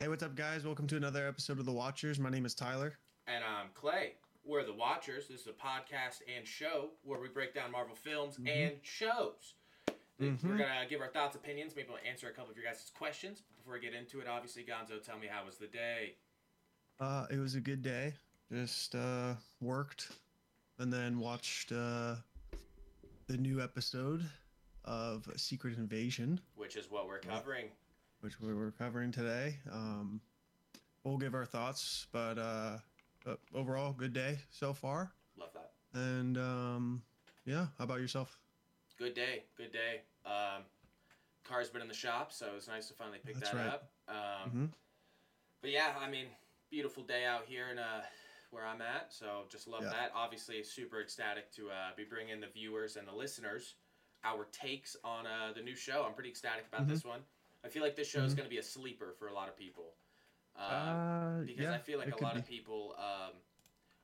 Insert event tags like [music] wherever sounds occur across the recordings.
Hey, what's up, guys? Welcome to another episode of The Watchers. My name is Tyler. And I'm Clay. We're The Watchers. This is a podcast and show where we break down Marvel films Mhm. and shows. Mhm. We're going to give our thoughts, opinions, maybe we'll answer a couple of your guys' questions. Before we get into it, obviously, Gonzo, tell me how was the day? Uh, it was a good day. Just uh, worked and then watched uh, the new episode of Secret Invasion, Which is what we're covering. Which we were covering today. Um, we'll give our thoughts, but, uh, but overall, good day so far. Love that. And um, yeah, how about yourself? Good day. Good day. Um, car's been in the shop, so it's nice to finally pick That's that right. up. Um, hmm But yeah, I mean, beautiful day out here in uh, where I'm at. So just love Yeah. that. Obviously, super ecstatic to uh, be bringing the viewers and the listeners our takes on uh, the new show. I'm pretty ecstatic about Mhm. this one. I feel like this show is Mhm. going to be a sleeper for a lot of people. Uh, Uh, because yeah, I feel like a lot be. of people um,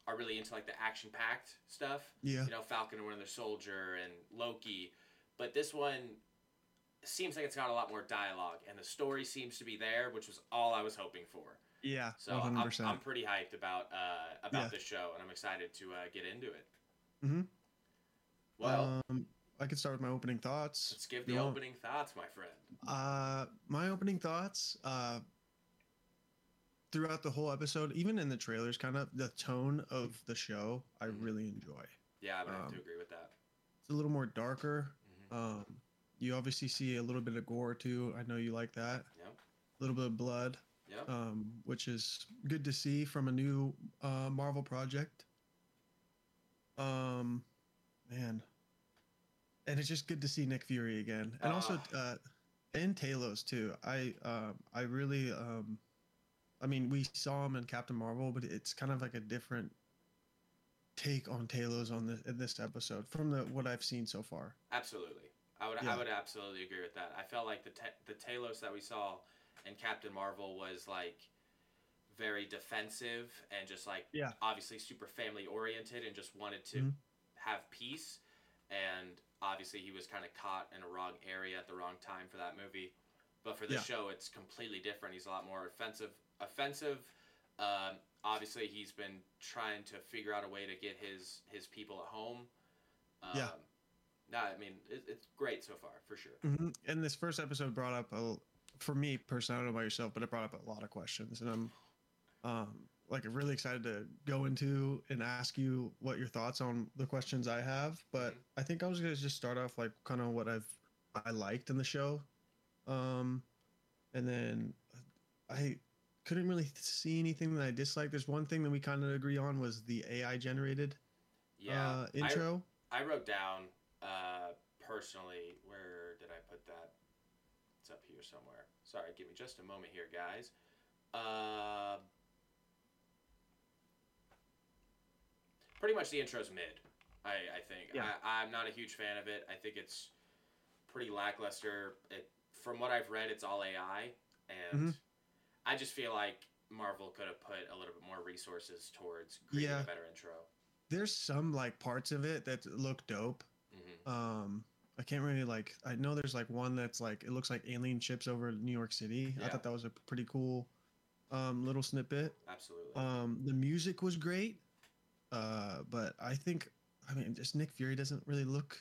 are really into like the action-packed stuff. Yeah. You know, Falcon and Winter Soldier and Loki, but this one seems like it's got a lot more dialogue, and the story seems to be there, which was all I was hoping for. Yeah, So I'm. I'm pretty hyped about uh, about Yeah. this show, and I'm excited to uh, get into it. Mhm. Well, um, I could start with my opening thoughts. let's give you the want- opening thoughts, my friend. Uh, my opening thoughts. Uh, throughout the whole episode, even in the trailers, kind of the tone of the show, I Mhm. really enjoy. Yeah, I would have to Um, agree with that. It's a little more darker. hmm Um, you obviously see a little bit of gore too. I know you like that. Yep. A little bit of blood, Yep. um, which is good to see from a new uh, Marvel project. Um, man, and it's just good to see Nick Fury again, and also Ah. uh, and Talos too. I um, I really um, I mean we saw him in Captain Marvel, but it's kind of like a different take on Talos on this in this episode from the what I've seen so far. Absolutely. I would Yeah. I would absolutely agree with that. I felt like the te- the Talos that we saw in Captain Marvel was like very defensive and just like Yeah. obviously super family oriented and just wanted to Mhm. have peace and obviously he was kind of caught in a wrong area at the wrong time for that movie. But for this Yeah. show it's completely different. He's a lot more offensive offensive um, obviously he's been trying to figure out a way to get his his people at home. Um, Yeah. no, I mean it, it's great so far for sure. hmm And this first episode brought up a, for me personally, I don't know about yourself, but it brought up a lot of questions, and I'm, um, like really excited to go into and ask you what your thoughts on the questions I have. But. I think I was gonna just start off like kind of what I've I liked in the show, um, and then I couldn't really see anything that I disliked. There's one thing that we kind of agree on was the AI generated Yeah, uh, intro. I, I wrote down uh, personally. Where did I put that? It's up here somewhere. Sorry, give me just a moment here, guys. Uh, pretty much the intro's mid. I, I think. Yeah. I, I'm not a huge fan of it. I think it's pretty lackluster. It, from what I've read, it's all AI, and Mhm. I just feel like Marvel could have put a little bit more resources towards creating Yeah. a better intro. There's some like parts of it that look dope. hmm um i can't really like i know there's like one that's like it looks like alien ships over new york city i thought that was a pretty cool um little snippet Absolutely. um the music was great uh but i think i mean just nick fury doesn't really look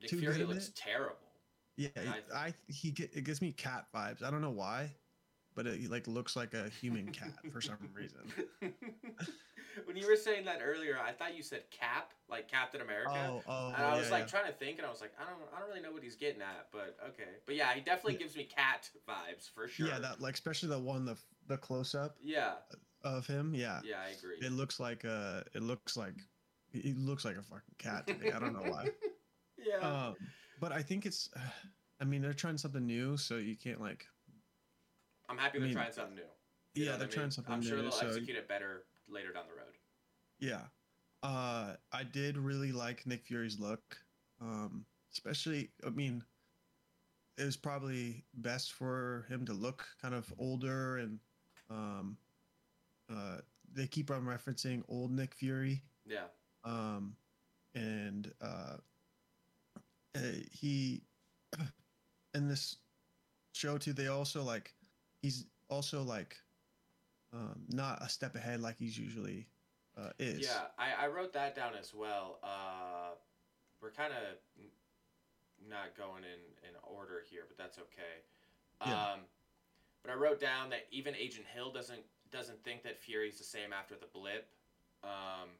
Nick too Fury good looks it. terrible. yeah I- i, he get, it gives me cat vibes i don't know why but it like looks like a human cat for some [laughs] reason [laughs] when you were saying that earlier, I thought you said Cap, like Captain America. oh oh and I was yeah, like yeah. trying to think, and I was like, I don't, I don't really know what he's getting at, but okay. But yeah, he definitely Yeah. gives me cat vibes for sure. yeah that like especially the one the the close-up Yeah, of him yeah yeah, I agree. It looks like uh it looks like he looks like a fucking cat to me. I don't know why. [laughs] yeah, Um, but I think it's [sighs] I mean they're trying something new, so you can't like I'm happy they're mean, trying something new. You yeah, they're I mean? trying something I'm new. sure they'll so execute it better later down the road. yeah. Uh I did really like Nick Fury's look. Um especially I mean it was probably best for him to look kind of older and um uh they keep on referencing old Nick Fury. Yeah, um, and uh, uh, he [clears throat] in this show too. They also like he's also like um, not a step ahead like he's usually uh, is. Yeah, I, I wrote that down as well. Uh, we're kind of not going in, in order here, but that's okay. Yeah. Um, but I wrote down that even Agent Hill doesn't doesn't think that Fury's the same after the blip. Um,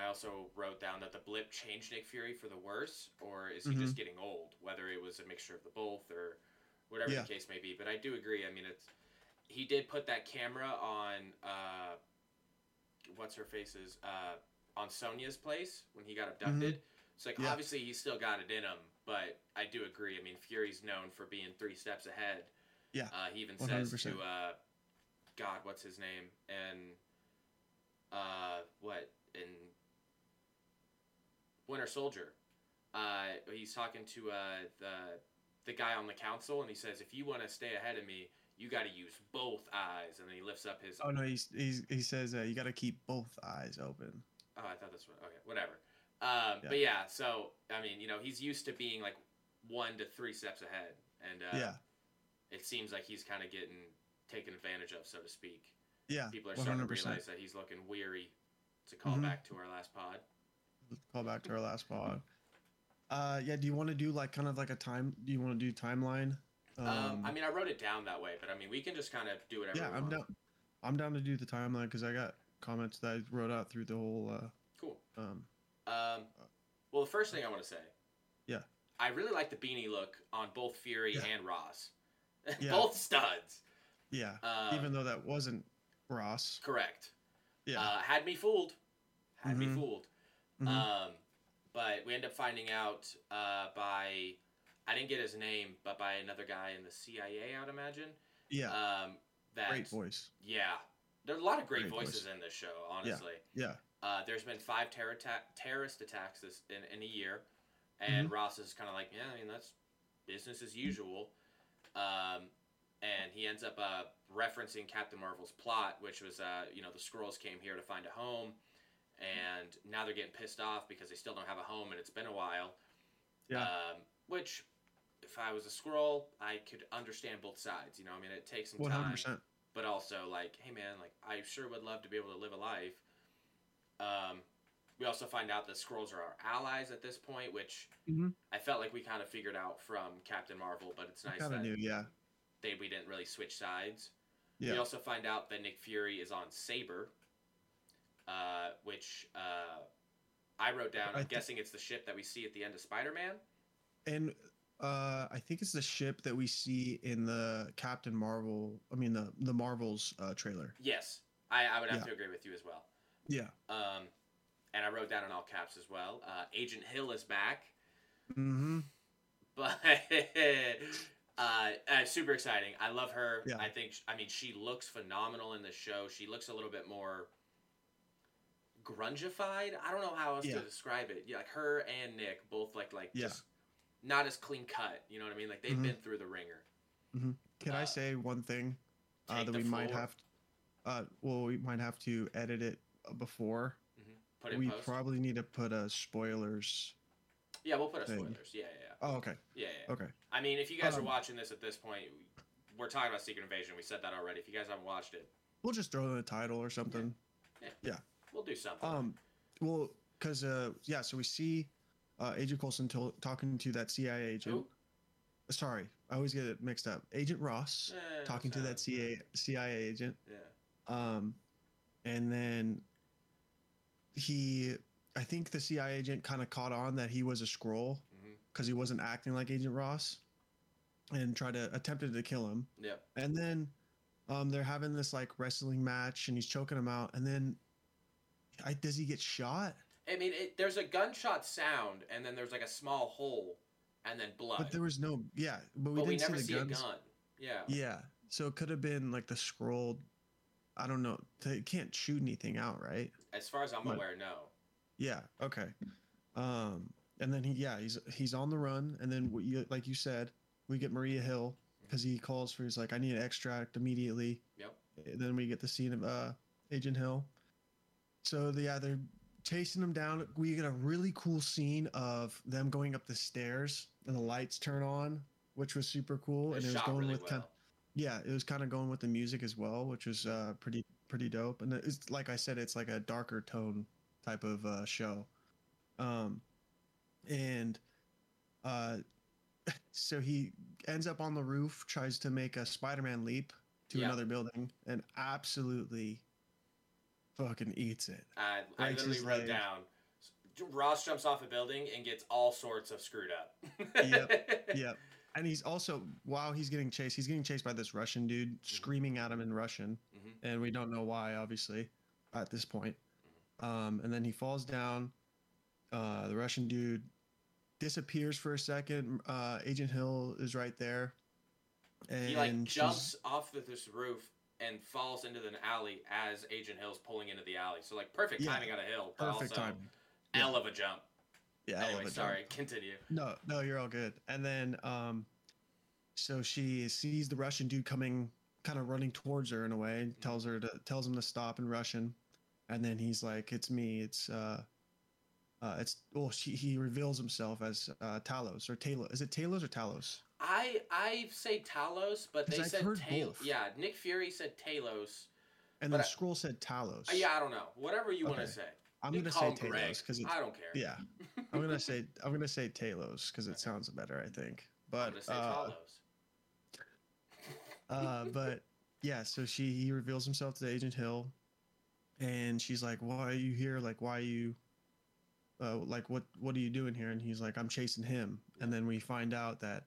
I also wrote down that the blip changed Nick Fury for the worse, or is he just getting old? Whether it was a mixture of the both or whatever Yeah. the case may be. But I do agree. I mean, it's he did put that camera on uh, what's her face's uh, on Sonya's place when he got abducted. So like Yeah. obviously he's still got it in him, but I do agree. I mean, Fury's known for being three steps ahead. Yeah, Uh, he even says 100%. to uh, God, what's his name? And uh, what in Winter Soldier? Uh, he's talking to uh, the the guy on the council, and he says, "If you want to stay ahead of me, you got to use both eyes." And then he lifts up his. Oh no, he's, he's he says uh, you got to keep both eyes open. Oh, I thought this was okay. Whatever. Um, Yeah. But yeah, so I mean, you know, he's used to being like one to three steps ahead, and uh, yeah, it seems like he's kind of getting taken advantage of, so to speak. yeah, People are one starting to realize that he's looking weary. To call Mhm. back to our last pod. Call back to our last pod. Uh, yeah. Do you want to do like kind of like a time? Do you want to do timeline? Um, I mean, I wrote it down that way, but I mean, we can just kind of do whatever. yeah, we I'm want. down. I'm down to do the timeline because I got comments that I wrote out through the whole. Uh, Cool. um, Um, well, the first thing I want to say. Yeah. I really like the beanie look on both Fury Yeah. and Ross. [laughs] Yeah. both studs. Yeah, Um, even though that wasn't Ross. correct. Yeah. Uh, had me fooled. Had me Mhm. fooled. Mhm. Um, but we end up finding out uh, by I didn't get his name, but by another guy in the CIA, I would imagine. yeah. Um, that Great voice. yeah, there's a lot of great, Great voices voice. in this show. Honestly, Yeah. uh, there's been five terror atta- terrorist attacks this in, in a year, and Mm-hmm. Ross is kind of like, yeah, I mean that's business as usual. Um, and he ends up uh, referencing Captain Marvel's plot, which was, uh, you know, the Skrulls came here to find a home, and now they're getting pissed off because they still don't have a home, and it's been a while. Yeah. Um, which, if I was a Skrull, I could understand both sides. You know, I mean, it takes some One hundred time percent. but also like, hey man, like I sure would love to be able to live a life. Um, we also find out that Skrulls are our allies at this point, which Mhm. I felt like we kind of figured out from Captain Marvel, but it's nice Kind of knew. Yeah. They we didn't really switch sides. Yeah. We also find out that Nick Fury is on Saber, uh, which uh, I wrote down. I'm thi- guessing it's the ship that we see at the end of Spider-Man. and uh, I think it's the ship that we see in the Captain Marvel. I mean the the Marvels uh, trailer. Yes, I, I would have Yeah. to agree with you as well. Yeah. Um, and I wrote down in all caps as well. Uh, Agent Hill is back. Mm-hmm. [laughs] but uh, uh, super exciting. I love her. Yeah. I think I mean she looks phenomenal in the show. She looks a little bit more grungified. I don't know how else Yeah. to describe it. Yeah, like her and Nick both like like Yeah. just not as clean cut. You know what I mean? Like they've Mhm. been through the ringer. Can I Uh, say one thing uh, that we might floor. have? Uh, well, we might have to edit it uh, before. Put it we post. probably need to put a spoilers. yeah, we'll put a thing. spoilers. Yeah. Oh, okay. yeah, yeah. Okay. I mean, if you guys are Um, watching this at this point, we're talking about Secret Invasion. We said that already. If you guys haven't watched it, We'll just throw in a title or something. Yeah. We'll do something. Um, well, because uh, yeah, so we see uh, Agent Coulson to- talking to that CIA agent. Who? Sorry, I always get it mixed up. Agent Ross Eh, talking to uh, that CIA CIA agent. Yeah. Um, and then he, I think the CIA agent kind of caught on that he was a Skrull. Because he wasn't acting like Agent Ross, and tried to attempted to kill him. Yeah. And then, um, they're having this like wrestling match, and he's choking him out. And then, I does he get shot? I mean, it, there's a gunshot sound, and then there's like a small hole, and then blood. But there was no, yeah, but we but we didn't never see see, the a gun. Yeah. Yeah, so it could have been like the Skrull. I don't know. They can't shoot anything out, right? As far as I'm But- aware, no. Yeah. Okay. Um, and then he, yeah, he's he's on the run, and then you, like you said, we get Maria Hill because he calls for. He's like, I need an extract immediately. Yep. And then we get the scene of uh, Agent Hill. So the, yeah, they're chasing him down. We get a really cool scene of them going up the stairs, and the lights turn on, which was super cool. And it was going really with well. kind. yeah, it was kind of going with the music as well, which was uh, pretty pretty dope. And it's like I said, it's like a darker tone type of uh, show. Um, and uh, [laughs] so he ends up on the roof, tries to make a Spider-Man leap to Yeah. another building, and absolutely fucking eats it. I Breaks literally wrote leg. down Ross jumps off a building and gets all sorts of screwed up. Yep. [laughs] Yep. And he's also while he's getting chased, he's getting chased by this Russian dude screaming at him in Russian, Mhm. and we don't know why, obviously, at this point. Um, and then he falls down. Uh, the Russian dude disappears for a second. Uh, Agent Hill is right there, and he like she's- jumps off of this roof and falls into an alley as Agent Hill's pulling into the alley. So like perfect Yeah. timing on a hill, Perfect timing. hell of a jump. Yeah, anyway, sorry, continue. No, no, you're all good. And then, um, so she sees the Russian dude coming, kind of running towards her in a way, tells her to tells him to stop in Russian, and then he's like, "It's me. It's uh, uh, it's well." She he reveals himself as uh, Talos or Talos. Is it Talos or Talos? I I say Talos, but they I've said Talos. Yeah, Nick Fury said Talos. And the Skrull said Talos. Uh, yeah, I don't know. Whatever you want to say. I'm You gonna say. Talos because I don't care. yeah. [laughs] I'm gonna say I'm gonna say Talos because it sounds better. I think, but uh, Talos. uh, [laughs] but yeah, so she he reveals himself to Agent Hill, and she's like, "Why are you here? Like, why are you, uh, like, what what are you doing here?" And he's like, "I'm chasing him." And then we find out that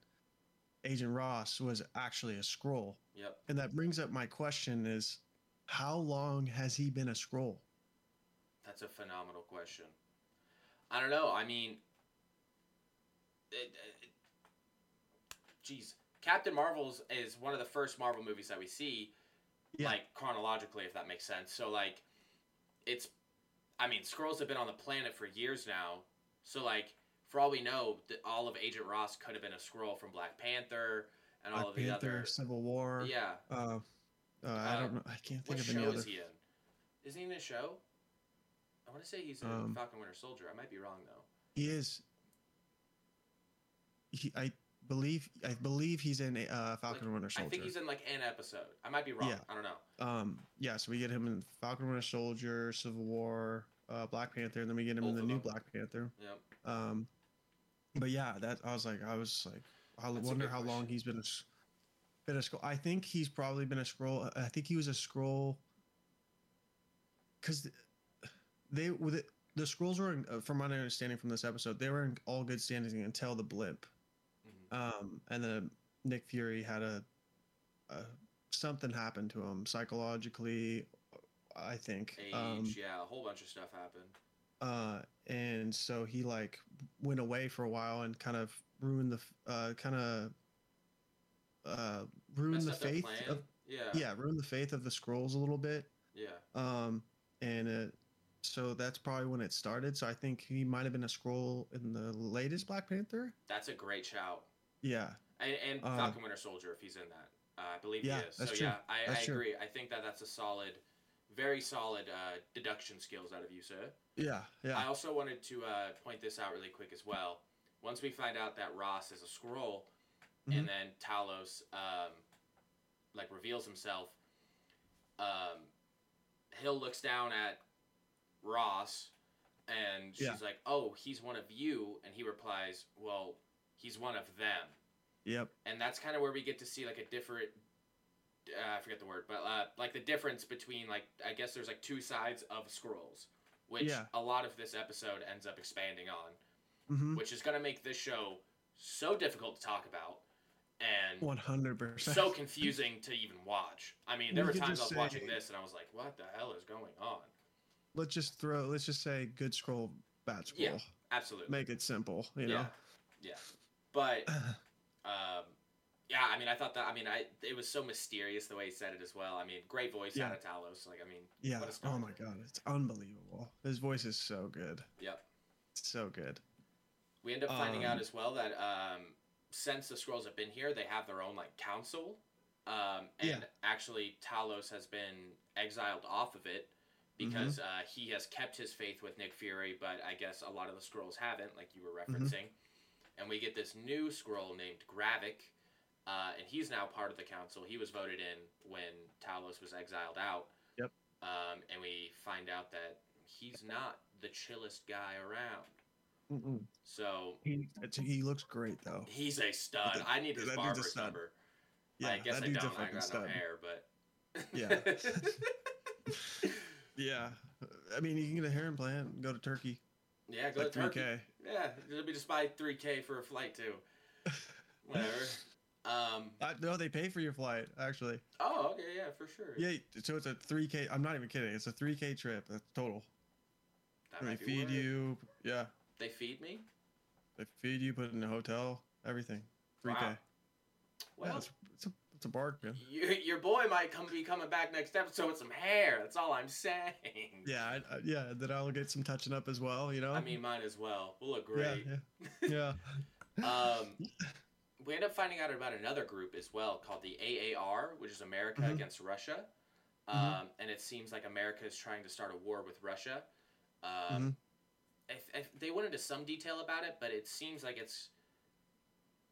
Agent Ross was actually a Skrull, Yep. and that brings up my question: Is how long has he been a Skrull? That's a phenomenal question. I don't know. I mean, geez, Captain Marvel's is one of the first Marvel movies that we see, Yeah. like chronologically, if that makes sense. So like, it's, I mean, Skrulls have been on the planet for years now. So like, for all we know, all of Agent Ross could have been a Skrull from Black Panther and all of the Panther, other. Civil War. Yeah. Uh, uh, I Uh, don't know. I can't think of show any other. is he in? Isn't he in a show? I want to say he's in Um, Falcon Winter Soldier. I might be wrong though. He is. He, I believe. I believe he's in uh, Falcon and Winter Soldier. I think he's in like an episode. I might be wrong. Yeah. I don't know. Um. Yeah. So we get him in Falcon Winter Soldier, Civil War, uh, Black Panther, and then we get him Both in the new them. Black Panther. Yep. Um. But yeah, that I was like, I was like, I That's wonder how long he's been a been a Skrull. I think he's probably been a Skrull. I think he was a Skrull. Because they with it, the Skrulls were, in, uh, from my understanding from this episode, they were in all good standing until the blip. Um, and then Nick Fury had a, a something happened to him psychologically, I think. Age. Um, yeah, a whole bunch of stuff happened. uh, and so he like went away for a while and kind of ruined the uh, kind of uh, ruined Messed the faith of yeah. yeah ruined the faith of the Skrulls a little bit. Yeah. Um, and it, so that's probably when it started. So I think he might have been a Skrull in the latest Black Panther. That's a great shout. Yeah, And, and Uh, Falcon Winter Soldier, if he's in that, uh, I believe Yeah, he is. that's so true. yeah, I, I true. agree. I think that that's a solid, very solid uh, deduction skills out of you, sir. yeah, yeah. I also wanted to uh, point this out really quick as well. Once we find out that Ross is a Skrull, Mhm. and then Talos um, like reveals himself, um, Hill looks down at Ross, and she's Yeah. like, "Oh, he's one of you," and he replies, "Well, he's one of them." Yep. and that's kind of where we get to see like a different uh, I forget the word, but uh, like the difference between like I guess there's like two sides of Skrulls, which Yeah. a lot of this episode ends up expanding on, Mm-hmm. which is gonna make this show so difficult to talk about and One hundred percent. so confusing to even watch. I mean, there We were times I was just watching this and I was like, "What the hell is going on?" Let's just throw. Let's just say good Skrull, bad Skrull. Yeah. Absolutely, Make it simple. You yeah, know. yeah. But [clears throat] um, yeah, I mean, I thought that. I mean, I it was so mysterious the way he said it as well. I mean, great voice Yeah. out of Talos. Like, I mean, Yeah. Oh my god, it's unbelievable. His voice is so good. Yep. It's so good. We end up finding out Um, as well that um, since the Skrulls have been here, they have their own like council, um, and Yeah. actually Talos has been exiled off of it because uh, he has kept his faith with Nick Fury, but I guess a lot of the Skrulls haven't, like you were referencing. And we get this new Skrull named Gravik, uh, and he's now part of the council. He was voted in when Talos was exiled out. Yep. Um, and we find out that he's not the chillest guy around. Mm-mm. So He he looks great though. he's a stud. [laughs] I need his That a barber's number. Yeah, I guess that I don't. I fucking got stud. no hair, but [laughs] Yeah. [laughs] Yeah, I mean you can get a hair implant, go to Turkey, yeah, go like to three Turkey. K. Yeah, it'll be just buy three k for a flight too. [laughs] Whatever. Um. No, they pay for your flight actually. Oh, okay, yeah, for sure. Yeah, so it's a three K. I'm not even kidding. It's a three K trip. That's total. That they feed you. Yeah, They feed me. they feed you, put in a hotel, everything. Three K. Wow. Well, yeah, it's, it's a bargain. your, your boy might come be coming back next episode with some hair. That's all I'm saying. Yeah, I, yeah. Then I'll get some touching up as well. You know. I mean, mine as well. We'll look yeah, great. yeah, [laughs] yeah. Um, we end up finding out about another group as well called the AAR, which is America Mhm. Against Russia. Um, Mhm. And it seems like America is trying to start a war with Russia. Um, Mhm. if, if they went into some detail about it, but it seems like it's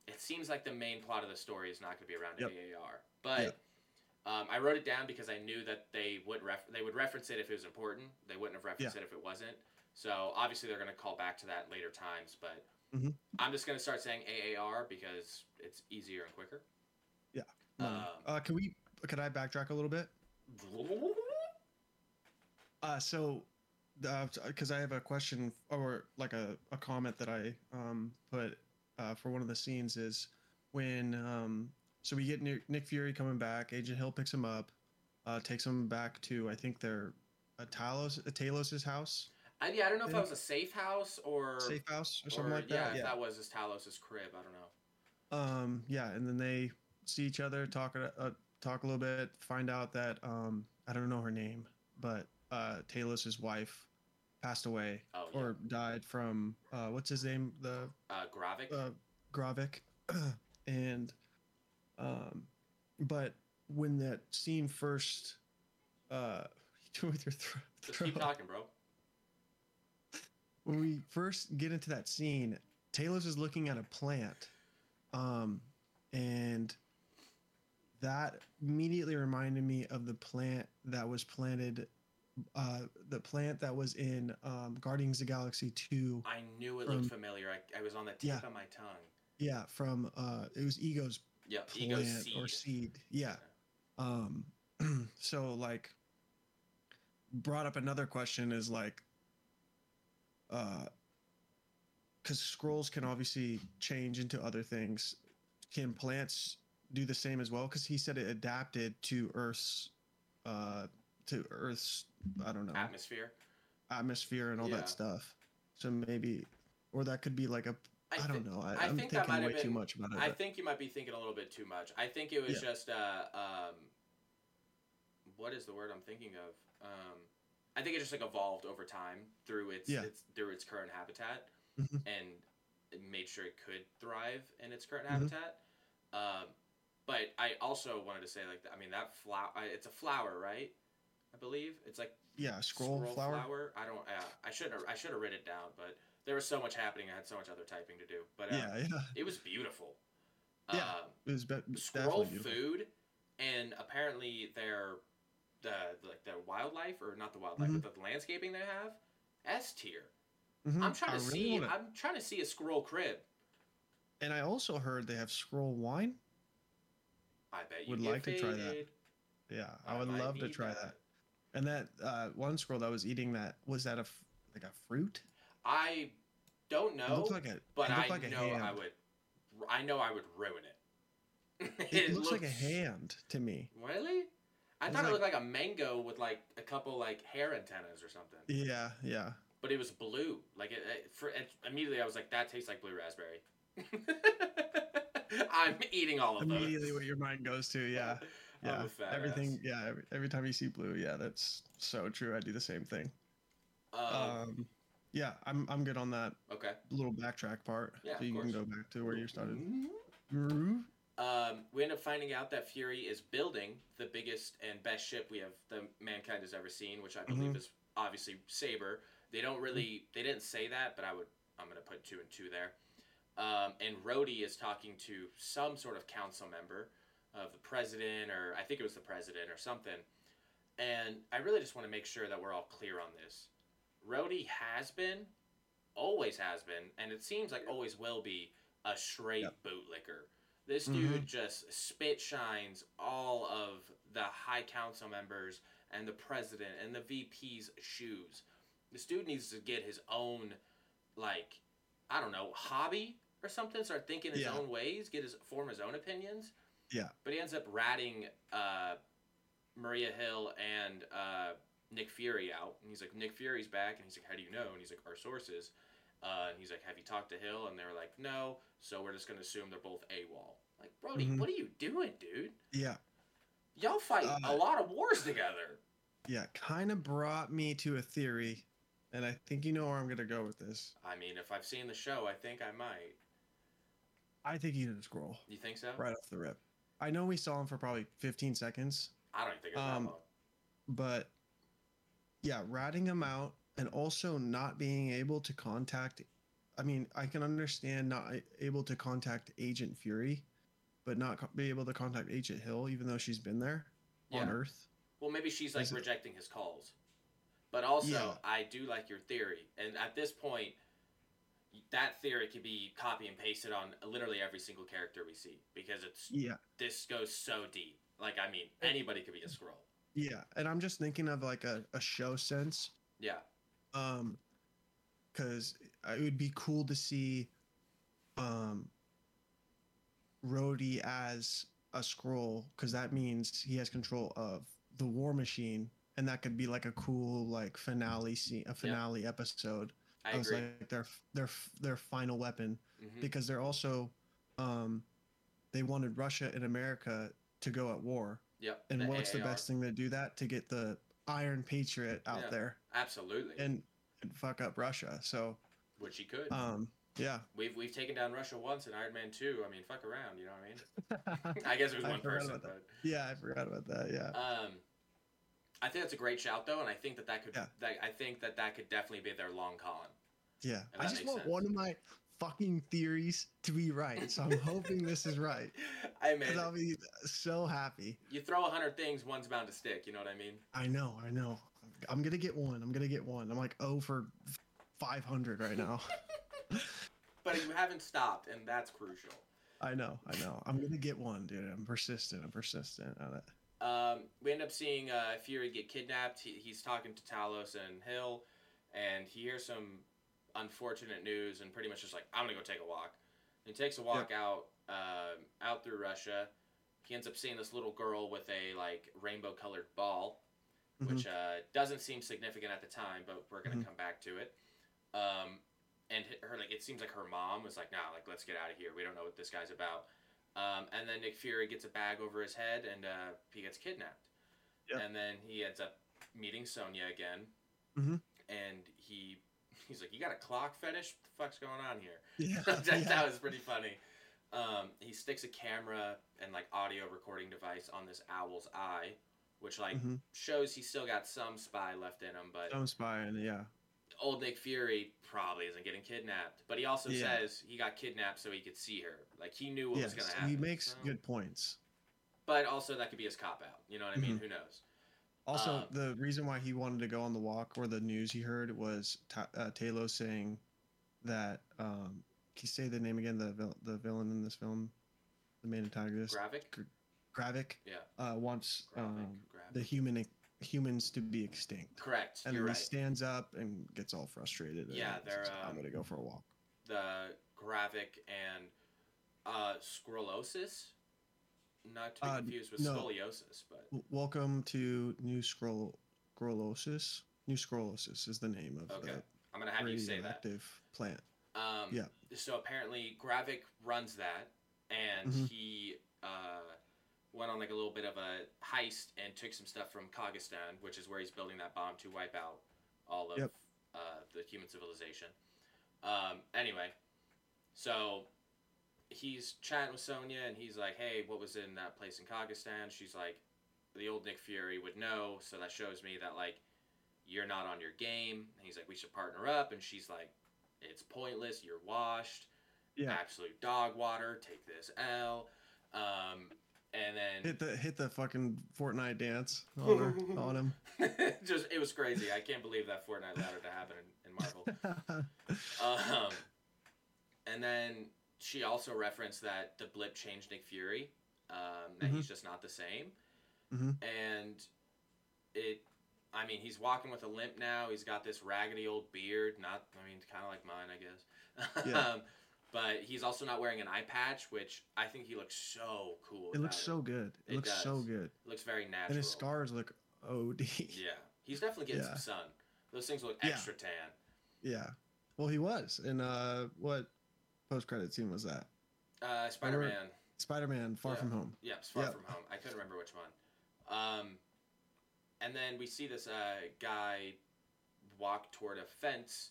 it seems like the main plot of the story is not going to be around Yep. AAR. But um, I wrote it down because I knew that they would ref- they would reference it if it was important. They wouldn't have referenced it if it wasn't. So obviously they're going to call back to that later times. But Mhm. I'm just going to start saying AAR because it's easier and quicker. Yeah. Um, uh, can we? Could I backtrack a little bit? [laughs] Uh, so, because I have a question or like a, a comment that I um, put uh, for one of the scenes is when um, so we get Nick, Fury coming back. Agent Hill picks him up, uh, takes him back to I think their uh, Talos uh, Talos's house, I, yeah, I don't know if that was a safe house or safe house or or, something like yeah, that. if Yeah. that was his Talos' crib. I don't know. Um, yeah, and then they see each other, talk uh, talk a little bit, find out that um, I don't know her name, but uh, Talos's wife passed away Oh, yeah. or died from uh, what's his name, the uh, Gravik. uh, Gravik, [clears throat] and um, but when that scene first, uh, you doing with your thro- just throat. keep talking, bro. when we first get into that scene, Talos is looking at a plant, um, and that immediately reminded me of the plant that was planted, uh, the plant that was in um, Guardians of the Galaxy Two. I knew it looked Um, familiar. I, I was on the tip yeah. of my tongue. Yeah, from uh, it was Ego's plant ego seed. or seed. Yeah. Um, [clears throat] so like, brought up another question is like, uh, because Skrulls can obviously change into other things. Can plants do the same as well? Because he said it adapted to Earth's, uh, to Earth's, I don't know, Atmosphere. atmosphere and all Yeah. that stuff. So maybe, or that could be like a, I, thi- don't know. I, I I'm think that thinking might way have too been- much about it. I think you might be thinking a little bit too much. I think it was Yeah. just uh um what is the word I'm thinking of? Um I think it just like evolved over time through its, Yeah. its through its current habitat Mhm. and it made sure it could thrive in its current Mhm. habitat. Um but I also wanted to say like I mean that flower it's a flower, right? I believe it's like yeah, Skrull, flower. I don't. Uh, I should have. I should have written it down, but there was so much happening. I had so much other typing to do. But uh, Yeah, yeah. it was beautiful. Yeah. Um, It was be- Skrull beautiful. food, and apparently their the like the wildlife or not the wildlife, Mhm. but the landscaping they have S tier. Mhm. I'm trying to really see. wanna- I'm trying to see a Skrull crib. and I also heard they have Skrull wine. I bet you Would like to try that. Yeah, I, would love to try that. And that uh, one Skrull that was eating that was that a like a fruit? I don't It know, looked like a. but it I like a know hand. I would. I know I would ruin it. [laughs] It, looks like a hand to me. Really? I It's thought it looked like a mango with like a couple like hair antennas or something. Yeah, yeah. But it was blue. Like it, it, for, it, immediately, I was like, "That tastes like blue raspberry." [laughs] I'm eating all of those. Immediately, what your mind goes to, yeah, [laughs] yeah. a fat Everything, ass. yeah. Every, every time you see blue, yeah, that's so true. I do the same thing. Um, Um, yeah, I'm I'm good on that okay. little backtrack part. Yeah, so of you can go back to where you started. Mm-hmm. Um, we end up finding out that Fury is building the biggest and best ship we have the mankind has ever seen, which I believe Mm-hmm. is obviously Saber. They don't really they didn't say that, but I would I'm gonna put two and two there. Um, and Rhodey is talking to some sort of council member of the president, or I think it was the president or something. And I really just want to make sure that we're all clear on this. Rhodey has been, always has been, and it seems like always will be a straight Yep. bootlicker. This Mhm. dude just spit shines all of the high council members and the president and the VP's shoes. This dude needs to get his own, like, I don't know, hobby or something. Start thinking his Yeah. own ways, get his form his own opinions. Yeah. But he ends up ratting uh, Maria Hill and uh, Nick Fury out, and he's like, Nick Fury's back, and he's like, how do you know? And he's like, our sources. Uh, and he's like, have you talked to Hill? And they're like, no. So we're just gonna assume they're both AWOL. Like, Brody, Mhm. what are you doing, dude? Yeah, Y'all fight Uh, a lot of wars together. yeah, kind of brought me to a theory, and I think you know where I'm gonna go with this. I mean, if I've seen the show, I think I might. I think he's a Skrull You think so? right off the rip. I know we saw him for probably 15 seconds, I don't think it's Um, that long. but yeah, ratting him out and also not being able to contact. I mean, I can understand not able to contact Agent Fury, but not co- be able to contact Agent Hill, even though she's been there on Earth. Well, maybe she's like Is it- rejecting his calls. But also, Yeah. I do like your theory. And at this point, that theory could be copy and pasted on literally every single character we see because it's Yeah, this goes so deep. Like, I mean, anybody could be a Skrull. yeah, and I'm just thinking of like a, a show sense. Yeah. um because it would be cool to see um Rhodey as a scroll because that means he has control of the war machine and that could be like a cool like finale scene a finale episode I agree. like their their their final weapon Mhm. because they're also um they wanted Russia and America to go at war Yep. and the what's the best thing to do that to get the Iron Patriot out Yeah. there Absolutely. and, and fuck up Russia. So, Which he could. um, yeah. we've we've taken down Russia once in Iron Man 2. I mean, fuck around, you know what I mean? [laughs] I guess it was I one person, but yeah, I forgot about that. Yeah. Um, I think that's a great shout though, and I think that that could Yeah. that I think that that could definitely be their long con. Yeah. I just want sense. one of my fucking theories to be right. So I'm [laughs] hoping this is right. I Because I'll be so happy. you throw a hundred things, one's bound to stick. You know what I mean? I know, I know. I'm gonna get one. I'm gonna get one. I'm like oh for 500 right now. [laughs] But you haven't stopped, and that's crucial. I know, I know. I'm gonna get one, dude. I'm persistent. I'm persistent on it. Um, we end up seeing uh, Fury get kidnapped. He, he's talking to Talos and Hill, and he hears some unfortunate news, and pretty much just like, "I'm gonna go take a walk." And he takes a walk out, um, out through Russia. He ends up seeing this little girl with a like rainbow-colored ball, Mhm. which uh, doesn't seem significant at the time, but we're gonna Mhm. come back to it. Um, and her like, it seems like her mom was like, "Nah, like let's get out of here. We don't know what this guy's about." Um, and then Nick Fury gets a bag over his head, and uh, he gets kidnapped. Yep. And then he ends up meeting Sonya again, Mhm. and he he's like, "You got a clock fetish? What the fuck's going on here?" [laughs] Yeah. [laughs] that, yeah. that was pretty funny. Um, he sticks a camera and like audio recording device on this owl's eye, which like Mhm. shows he's still got some spy left in him. But Some spying. Yeah. Old Nick Fury probably isn't getting kidnapped. But he also Yeah. says he got kidnapped so he could see her. Like he knew what was gonna happen. He makes so- good points. But also that could be his cop out. You know what I mean? Mhm. Who knows? Also, Um, the reason why he wanted to go on the walk or the news he heard was Ta- uh, Talos saying that. Um, can you say the name again? The vil- the villain in this film, the main antagonist, Gravik? Gravik, Yeah. uh, wants Gravik. um, Gravik. the human humans to be extinct. Correct. And then right. he stands up and gets all frustrated. and Yeah, they're, says, I'm um, gonna go for a walk. the Gravik and uh, sclerosis. Not to be Uh, confused with no. scoliosis, but Welcome to New Scroll Scrollosis. New Scrollosis is the name of Okay. the I'm gonna have you say that. plant. Um, Yeah. So apparently, Gravik runs that, and Mhm. he uh, went on like a little bit of a heist and took some stuff from Kazakhstan, which is where he's building that bomb to wipe out all of Yep. uh, the human civilization. Um, anyway, so he's chatting with Sonya, and he's like, "Hey, what was in that place in Kazakhstan?" She's like, "The old Nick Fury would know." So that shows me that like you're not on your game. And he's like, "We should partner up," and she's like, "It's pointless. You're washed." Yeah. absolute dog water. Take this L. Um, and then Hit the hit the fucking Fortnite dance [laughs] on her on him. [laughs] just it was crazy. I can't believe that Fortnite allowed it to happen in, in Marvel. [laughs] Um, and then she also referenced that the blip changed Nick Fury. Um, that he's just not the same. Mhm. And it, I mean, he's walking with a limp now. He's got this raggedy old beard. Not, I mean, kind of like mine, I guess. Yeah. um, but he's also not wearing an eye patch, which I think he looks so cool. it looks so good. It, It looks so good. It looks very natural. And his scars look OD. Yeah, he's definitely getting Yeah. some sun. Those things look Yeah. extra tan. Yeah. Well, he was. And uh, what post credit scene was that? Uh, Spider Man. Spider Man Far Yeah. From Home. Yeah, Far Yep. From Home. I couldn't remember which one. Um, and then we see this uh, guy walk toward a fence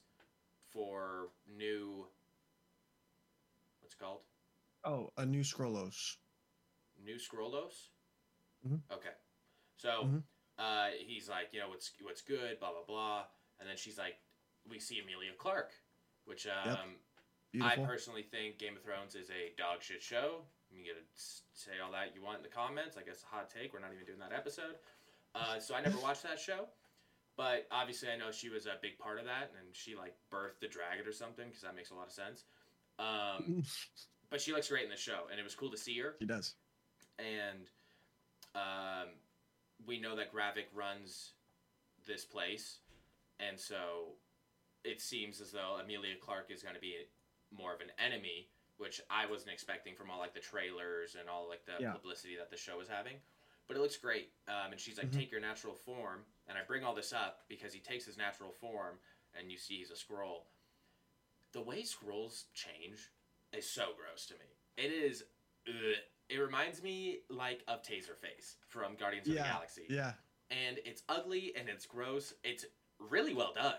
for new. Called? Oh, a new Skrullos. New Skrullos. Mhm. Okay, so Mhm. uh, he's like, you know, what's what's good, blah blah blah, and then she's like, we see Emilia Clarke, which um, Beautiful. I personally think Game of Thrones is a dog shit show. You get to say all that you want in the comments. I guess a hot take. We're not even doing that episode. Uh, so I never [laughs] watched that show, but obviously I know she was a big part of that, and she like birthed the dragon or something because that makes a lot of sense. Um, but she looks great in the show, and it was cool to see her. he does. And um, we know that Gravik runs this place, and so it seems as though Emilia Clarke is going to be more of an enemy, which I wasn't expecting from all like the trailers and all like the Yeah. publicity that the show was having. But it looks great, um, and she's like, Mhm. "Take your natural form," and I bring all this up because he takes his natural form, and you see he's a Skrull. The way Skrulls change is so gross to me. It is. Ugh. It reminds me like of Taserface from Guardians of the Galaxy, Yeah. and it's ugly and it's gross. It's really well done,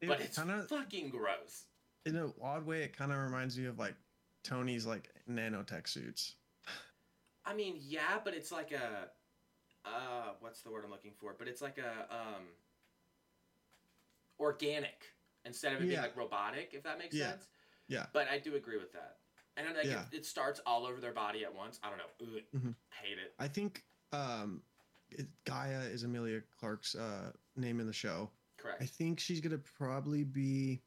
It but it's kind of, fucking gross. in an odd way, it kind of reminds me of like Tony's like nanotech suits. I mean, yeah, but it's like a, uh, what's the word I'm looking for? But it's like a um, organic instead of it being like robotic, if that makes Yeah. sense. Yeah. But I do agree with that. And like Yeah. it, it starts all over their body at once. I don't know. Ugh, Mhm. Hate it. I think um, it, Gaia is Emilia Clarke's uh, name in the show. Correct. I think she's gonna probably be.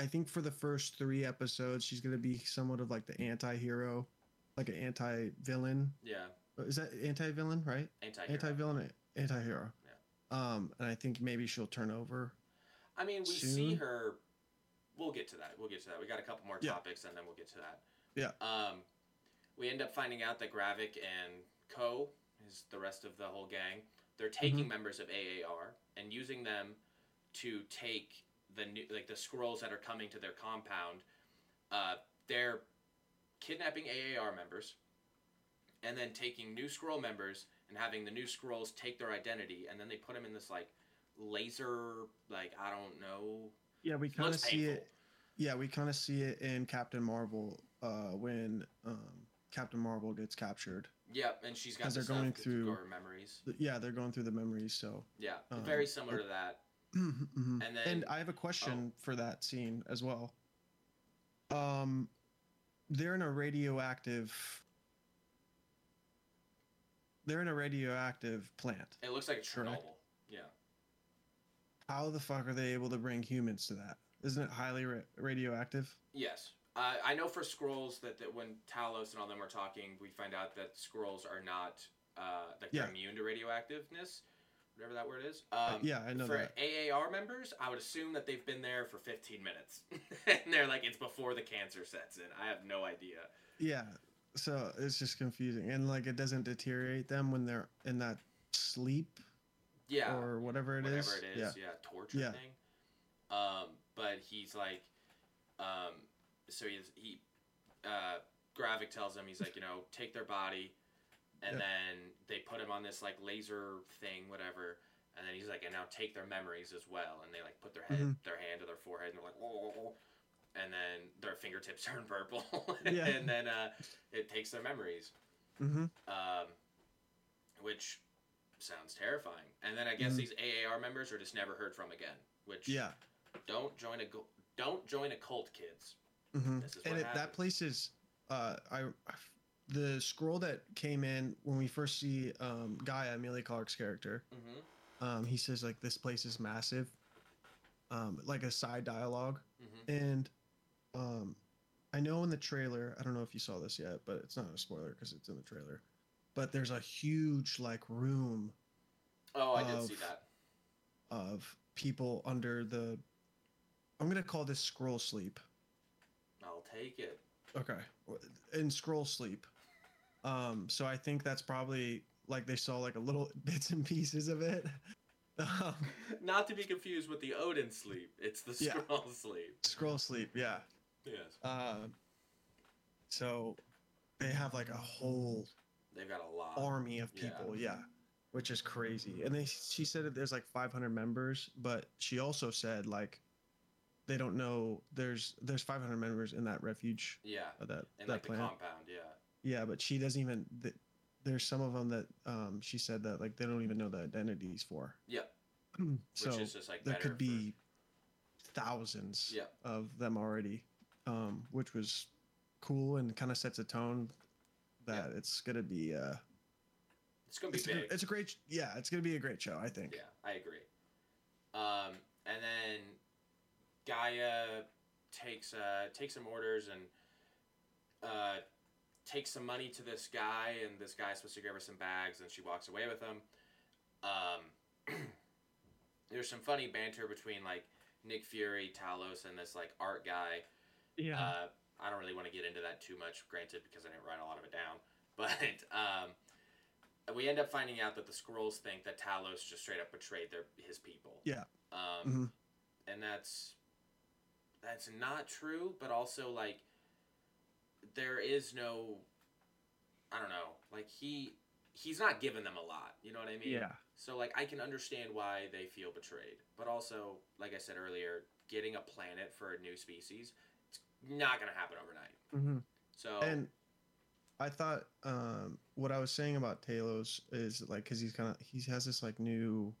I think for the first three episodes, she's gonna be somewhat of like the anti-hero, like an anti-villain. yeah. Is that anti-villain, right? Anti-hero. Anti-villain, anti-hero. Yeah. Um, and I think maybe she'll turn over. I mean, we soon. see her. We'll get to that. We'll get to that. We got a couple more Yeah. topics, and then we'll get to that. Yeah. Um, we end up finding out that Gravik and Co. is the rest of the whole gang. They're taking Mm-hmm. members of AAR and using them to take the new, like the Skrulls that are coming to their compound. Uh, they're kidnapping AAR members, and then taking new Skrull members and having the new Skrulls take their identity, and then they put them in this like laser, like I don't know. Yeah, we kind of see painful. it. Yeah, we kind of see it in Captain Marvel uh, when um, Captain Marvel gets captured. Yep, and she's got 'Cause the they're going through- her memories. Yeah, they're going through the memories. So, Yeah, Um, very similar to that. [clears throat] Mhm. And then and I have a question for that scene as well. Um, they're in a radioactive. They're in a radioactive plant. it looks like Chernobyl. correct. How the fuck are they able to bring humans to that? Isn't it highly ra- radioactive? Yes. Uh, I know for Skrulls that, that when Talos and all them were talking, we find out that Skrulls are not uh, like they're immune to radioactiveness, whatever that word is. Uh, Um, yeah, I know for that. AAR members, I would assume that they've been there for 15 minutes, [laughs] and they're like it's before the cancer sets in. I have no idea. Yeah, so it's just confusing, and like it doesn't deteriorate them when they're in that sleep Yeah. or whatever it is. whatever it is, yeah, torture Yeah. thing. Um, but he's like, um, so he's he, uh, Gravik tells him he's like, you know, take their body, and Yeah. then they put him on this like laser thing, whatever. And then he's like, and now take their memories as well. And they like put their head, Mhm. their hand to their forehead, and they're like, whoa. And then their fingertips [laughs] turn purple, [laughs] Yeah. and then uh, it takes their memories Mm-hmm. um, which sounds terrifying. And then I guess Mhm. these AAR members are just never heard from again. Which Yeah, don't join a don't join a cult, kids. hmm is and it, that place is uh I, I the Skrull that came in when we first see um Gaia Emilia Clarke's character Mm-hmm. um he says like this place is massive um like a side dialogue Mm-hmm. and um I know in the trailer I don't know if you saw this yet but it's not a spoiler because it's in the trailer but there's a huge like room Oh, I did see Of- that. of people under the I'm gonna call this Skrull sleep I'll take it. Okay. In Skrull sleep. Um, so I think that's probably like they saw like a little [laughs] bits and pieces of it. [laughs] Um, Not to be confused with the Odin sleep. It's the Yeah. Skrull [laughs] sleep. Skrull sleep, yeah. Yes. Um, so they have like a whole They've got a lot. army of people, yeah. Which is crazy. And they she said that there's like 500 members, but she also said like they don't know there's there's 500 members in that refuge Yeah. uh, that And that like planet. compound, yeah. Yeah, but she doesn't even. th- There's some of them that um, she said that like they don't even know the identities for. Yep. [clears throat] so Which is just like there could be thousands Yeah. of them already, um, which was cool and kind of sets a tone that it's gonna be. Uh, it's gonna be it's, a, big. gr- it's a great. Yeah, it's gonna be a great show. I think. Yeah, I agree. Um, and then Gaia takes uh, takes some orders and uh, takes some money to this guy, and this guy's supposed to give her some bags, and she walks away with them. Um, [clears throat] there's some funny banter between like Nick Fury, Talos, and this like art guy. Yeah. Uh, I don't really want to get into that too much, granted, because I didn't write a lot of it down. [laughs] But um, we end up finding out that the Skrulls think that Talos just straight up betrayed their his people. Yeah. Um, Mhm. and that's that's not true, but also like there is no, I don't know, like he he's not giving them a lot. You know what I mean? yeah. So like I can understand why they feel betrayed, but also like I said earlier, getting a planet for a new species, not gonna happen overnight. hmm So And I thought um, what I was saying about Talos is like because he's kind of he has this like new.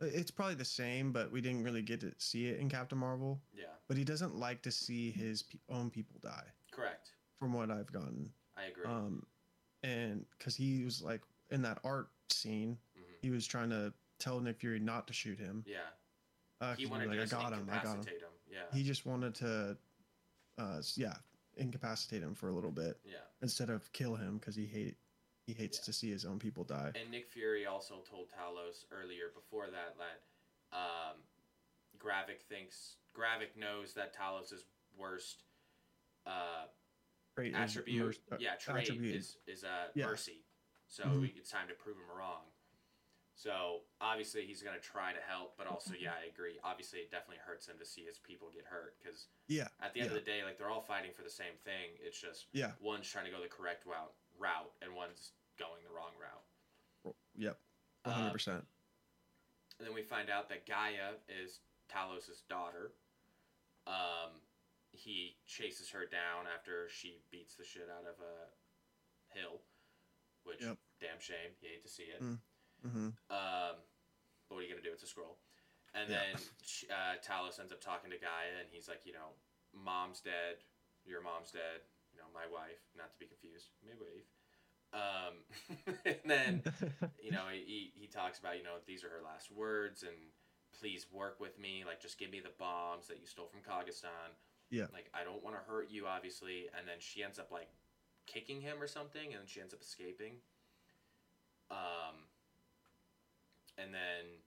It's probably the same, but we didn't really get to see it in Captain Marvel. yeah, But he doesn't like to see his pe- own people die, correct. from what I've gotten. I agree. Um, and because he was like in that art scene, hmm he was trying to tell Nick Fury not to shoot him. Yeah, Uh, he wanted like, to I got him, I got him. him. Yeah, He just wanted to, uh, yeah, incapacitate him for a little bit yeah. instead of kill him because he hate he hates Yeah. to see his own people die. And Nick Fury also told Talos earlier before that that um, Gravik thinks Gravik knows that Talos' worst uh, Trait is attribute, merc- uh, yeah, trait attribute. is is uh, Yeah. mercy. So Mhm. it's time to prove him wrong. So obviously he's gonna try to help, but also yeah, I agree. Obviously, it definitely hurts him to see his people get hurt because yeah, at the end Yeah. of the day, like they're all fighting for the same thing. It's just yeah, one's trying to go the correct route, route, and one's going the wrong route. yep, Uh, one hundred percent. And then we find out that Gaia is Talos's daughter. Um, he chases her down after she beats the shit out of a Hill, which Yep. damn shame. You hate to see it. Mm. Mm-hmm. Um, but what are you gonna do? It's a Skrull. And Yeah. then uh, Talos ends up talking to Gaia, and he's like, you know, mom's dead. Your mom's dead. You know, my wife. Not to be confused. My wife. Um, [laughs] and then [laughs] you know, he, he talks about, you know, these are her last words and please work with me. Like, just give me the bombs that you stole from Kazakhstan. Yeah. Like, I don't want to hurt you, obviously. And then she ends up, like, kicking him or something, and then she ends up escaping. Um, and then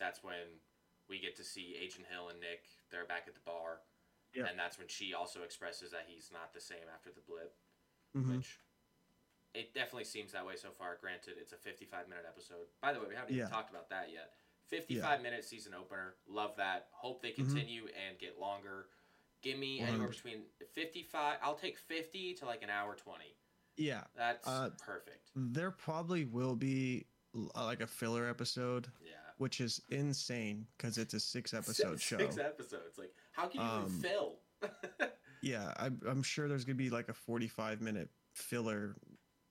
that's when we get to see Agent Hill and Nick. They're back at the bar. Yeah. And that's when she also expresses that he's not the same after the blip hmm which it definitely seems that way so far. Granted, it's a 55 minute episode. By the way, we haven't even talked about that yet. 55 minute season opener. Love that. Hope they Mhm. continue and get longer. Give me anywhere 100%. between 55. I'll take 50 to like an hour 20. Yeah, That's Uh, perfect. there probably will be like a filler episode, Yeah. which is insane because it's a [laughs] six episode show. Six episodes. Like, how can you Um, fill? [laughs] Yeah, I, I'm sure there's gonna be like a 45 minute filler.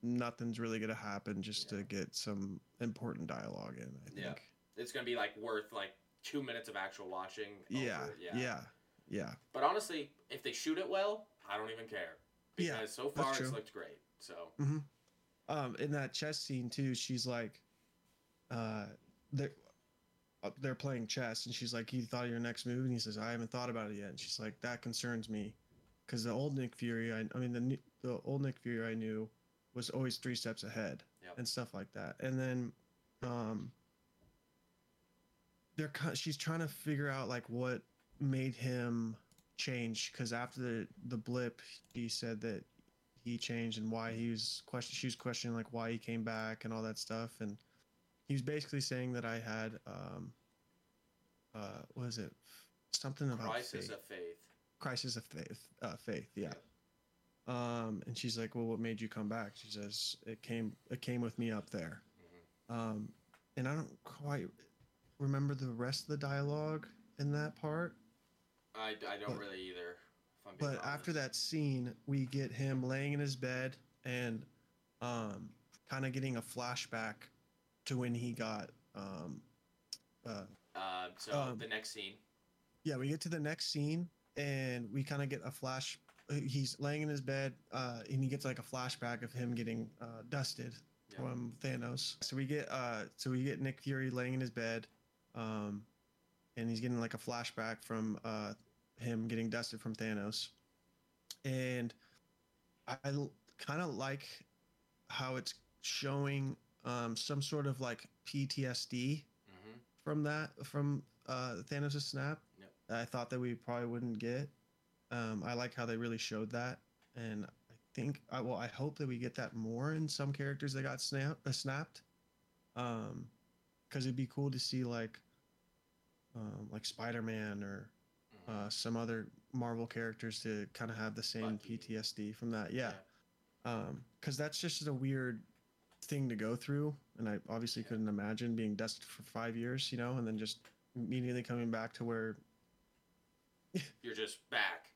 Nothing's really gonna happen just Yeah. to get some important dialogue in. I think. Yeah. it's gonna be like worth like two minutes of actual watching. Yeah. over- Yeah. Yeah. But honestly, if they shoot it well, I don't even care because Yeah, so far it's looked great. So Um, in that chess scene too, she's like, uh, they're uh, they're playing chess, and she's like, "You thought of your next move?" And he says, "I haven't thought about it yet." And she's like, "That concerns me, because the old Nick Fury, I, I mean the the old Nick Fury I knew was always three steps ahead Yep. and stuff like that." And then, um, they're. She's trying to figure out like what made him change, because after the the blip, he said that he changed and why he was question she was questioning like why he came back and all that stuff and he was basically saying that I had um uh what is it something about crisis faith. of faith. crisis of faith uh faith yeah um and she's like well what made you come back she says it came it came with me up there Mhm. um and I don't quite remember the rest of the dialogue in that part I, I don't But- really either. If I'm being but after that scene we get him laying in his bed and um kind of getting a flashback to when he got um uh Uh, so um, the next scene. yeah we get to the next scene and we kind of get a flash he's laying in his bed uh and he gets like a flashback of him getting uh dusted Yeah. from Thanos. So we get uh so we get Nick Fury laying in his bed, um, and he's getting like a flashback from uh him getting dusted from Thanos, and I kind of like how it's showing um some sort of like PTSD hmm from that from uh Thanos' snap. Yep. I thought that we probably wouldn't get. Um, I like how they really showed that, and I think I well I hope that we get that more in some characters that got snap uh, snapped. Um, because it'd be cool to see like, um, like Spider Man or hmm uh, some other Marvel characters to kind of have the same Bucky. PTSD from that. Yeah. Um, because that's just a weird thing to go through, and I obviously Yeah. couldn't imagine being dusted for five years, you know, and then just immediately coming back to where, [laughs] You're just back.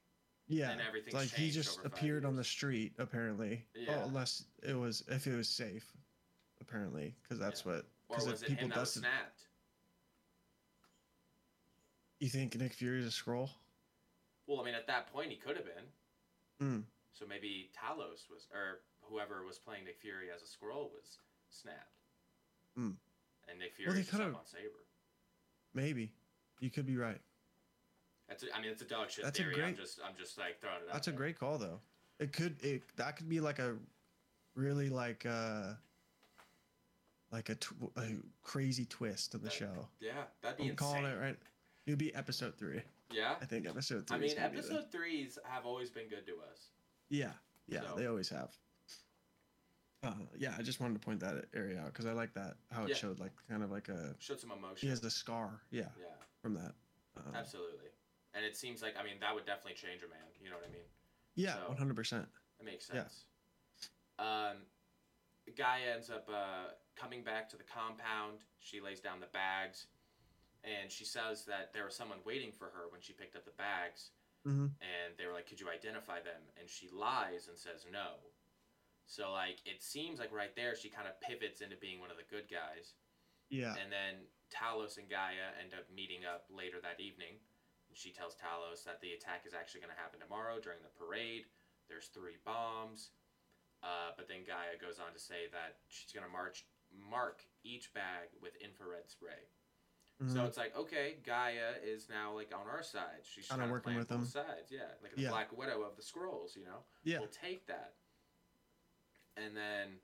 yeah, And everything's like he just appeared on the street apparently. Yeah. Oh, unless it was if it was safe, apparently, because that's Yeah. what. Because if it people him that was dusted- snapped? You think Nick Fury's a Skrull? Well, I mean, at that point, he could have been. Mm. So maybe Talos was, or whoever was playing Nick Fury as a Skrull was snapped. Hmm. And Nick Fury they just up on Saber. Maybe. You could be right. That's, a, I mean, it's a dog shit That's a theory. I'm great- just, I'm just like throwing it out. That's a great call though. It could it that could be like a really like uh like a, tw- a crazy twist of the That- show. Yeah, that'd be I'm calling it right. It'd be episode three. Yeah. I think episode three. I mean, gonna be the- episode threes have always been good to us. Yeah, yeah, So- they always have. Uh, yeah, I just wanted to point that area out because I like that how it Yeah. showed like kind of like a Showed some emotion. he has a scar. Yeah, Yeah, from that. Um, absolutely. And it seems like, I mean, that would definitely change a man. You know what I mean? Yeah, one hundred percent. That makes sense. Yeah. Um, Gaia ends up uh, coming back to the compound. She lays down the bags, and she says that there was someone waiting for her when she picked up the bags. Mhm. And they were like, "Could you identify them?" And she lies and says no. So like, it seems like right there she kind of pivots into being one of the good guys. Yeah, And then Talos and Gaia end up meeting up later that evening. And she tells Talos that the attack is actually going to happen tomorrow during the parade. There's three bombs. Uh, but then Gaia goes on to say that she's going to march mark each bag with infrared spray. So Mhm. it's like, okay, Gaia is now like on our side. She's Kinda working play with both them. sides. Yeah, like the Yeah. Black Widow of the Skrulls. You know yeah, we'll take that. And then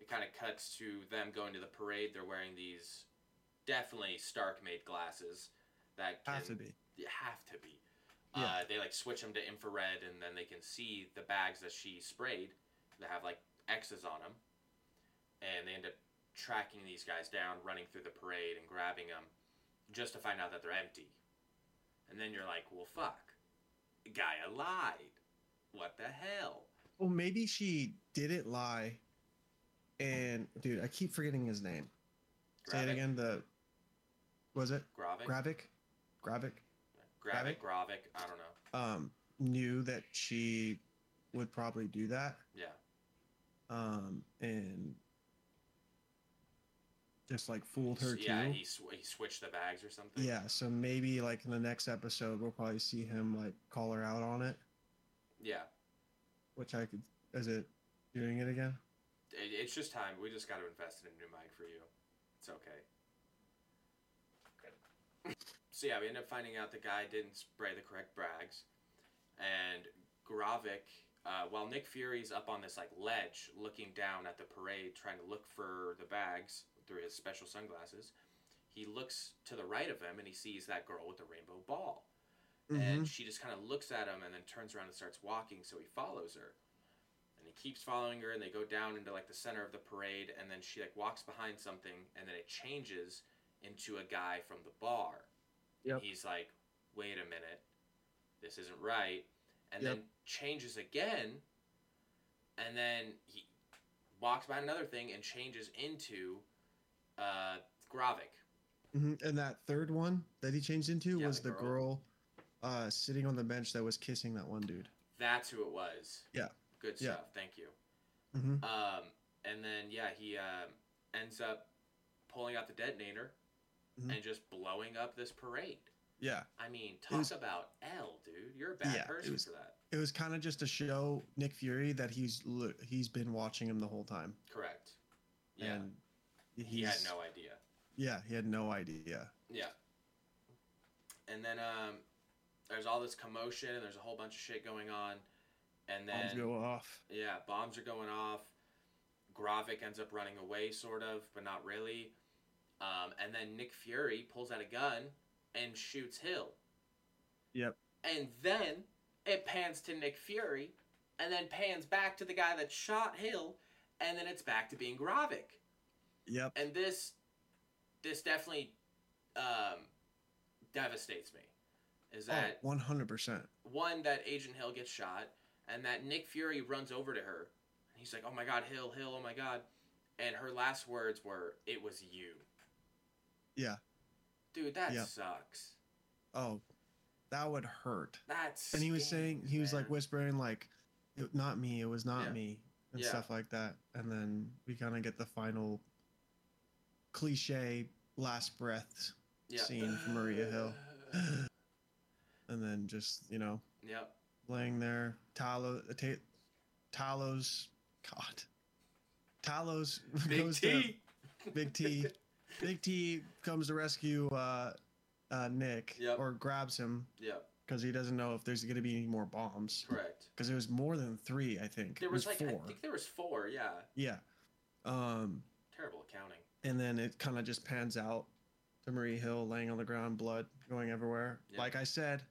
it kind of cuts to them going to the parade. They're wearing these definitely Stark made glasses that can have to be. have to be. Yeah. Uh, they like switch them to infrared, and then they can see the bags that she sprayed that have like X's on them, and they end up tracking these guys down, running through the parade and grabbing them, just to find out that they're empty. And then you're like, well, fuck, Gaia lied. What the hell? Well, maybe she didn't lie. And dude, I keep forgetting his name. Say it again. The was it Gravik? Gravik? Gravik Gravik, Gravik, I don't know. um, knew that she would probably do that. Yeah. Um, and just like fooled her yeah, too. he sw- he switched the bags or something. Yeah, so maybe like in the next episode we'll probably see him like call her out on it, Yeah. Which I could. Is it doing it again? It, it's just time. We just got to invest in a new mic for you. It's okay. [laughs] So yeah, we end up finding out the guy didn't spray the correct brags, and Gravik, uh, while Nick Fury's up on this like ledge, looking down at the parade, trying to look for the bags through his special sunglasses, he looks to the right of him and he sees that girl with the rainbow ball, and she just kind of looks at him and then turns around and starts walking. So he follows her, and he keeps following her, and they go down into like the center of the parade, and then she like walks behind something, and then it changes into a guy from the bar. Yep. He's like, wait a minute, this isn't right. And Yep. then changes again. And then he walks by another thing and changes into uh, Gravik. hmm And that third one that he changed into Yeah, was the the girl, uh, sitting on the bench that was kissing that one dude. That's who it was. Yeah. Good Yeah. stuff. Thank you. hmm Um, and then, yeah, he um, ends up pulling out the detonator Mhm. and just blowing up this parade. Yeah, I mean, talk was- about L, dude. You're a bad Yeah, person was- for that. it was kind of just to show Nick Fury that he's he's been watching him the whole time, Correct. Yeah. and he had no idea. Yeah, he had no idea. Yeah. And then um, there's all this commotion and there's a whole bunch of shit going on. And then Bombs go off. yeah, bombs are going off. Gravik ends up running away, sort of, but not really. Um, and then Nick Fury pulls out a gun and shoots Hill. Yep. And then it pans to Nick Fury, and then pans back to the guy that shot Hill, and then it's back to being Gravik. Yep. And this, this definitely um, devastates me. Is oh, that Oh, one hundred percent. one that Agent Hill gets shot, and that Nick Fury runs over to her, and he's like, "Oh my God, Hill, Hill, oh my God," and her last words were, "It was you." Yeah. Dude, that Yep. sucks. Oh, that would hurt. That's And he was saying he was like whispering like, "Not me. It was not Yeah. me," and Yeah. stuff like that. And then we kind of get the final cliche last breath scene from Maria Hill. [sighs] [laughs] and then just you know Yep. laying there Talos ta- Talos God Talos [laughs] Big goes T. to Big T [laughs] Big T comes to rescue uh, uh, Nick Yep. or grabs him Yep. because he doesn't know if there's going to be any more bombs Correct. because it was more than three I think There was, was like four I think there was four. Yeah. yeah um Terrible accounting. and then it kind of just pans out to Marie Hill laying on the ground blood going everywhere Yeah. like I said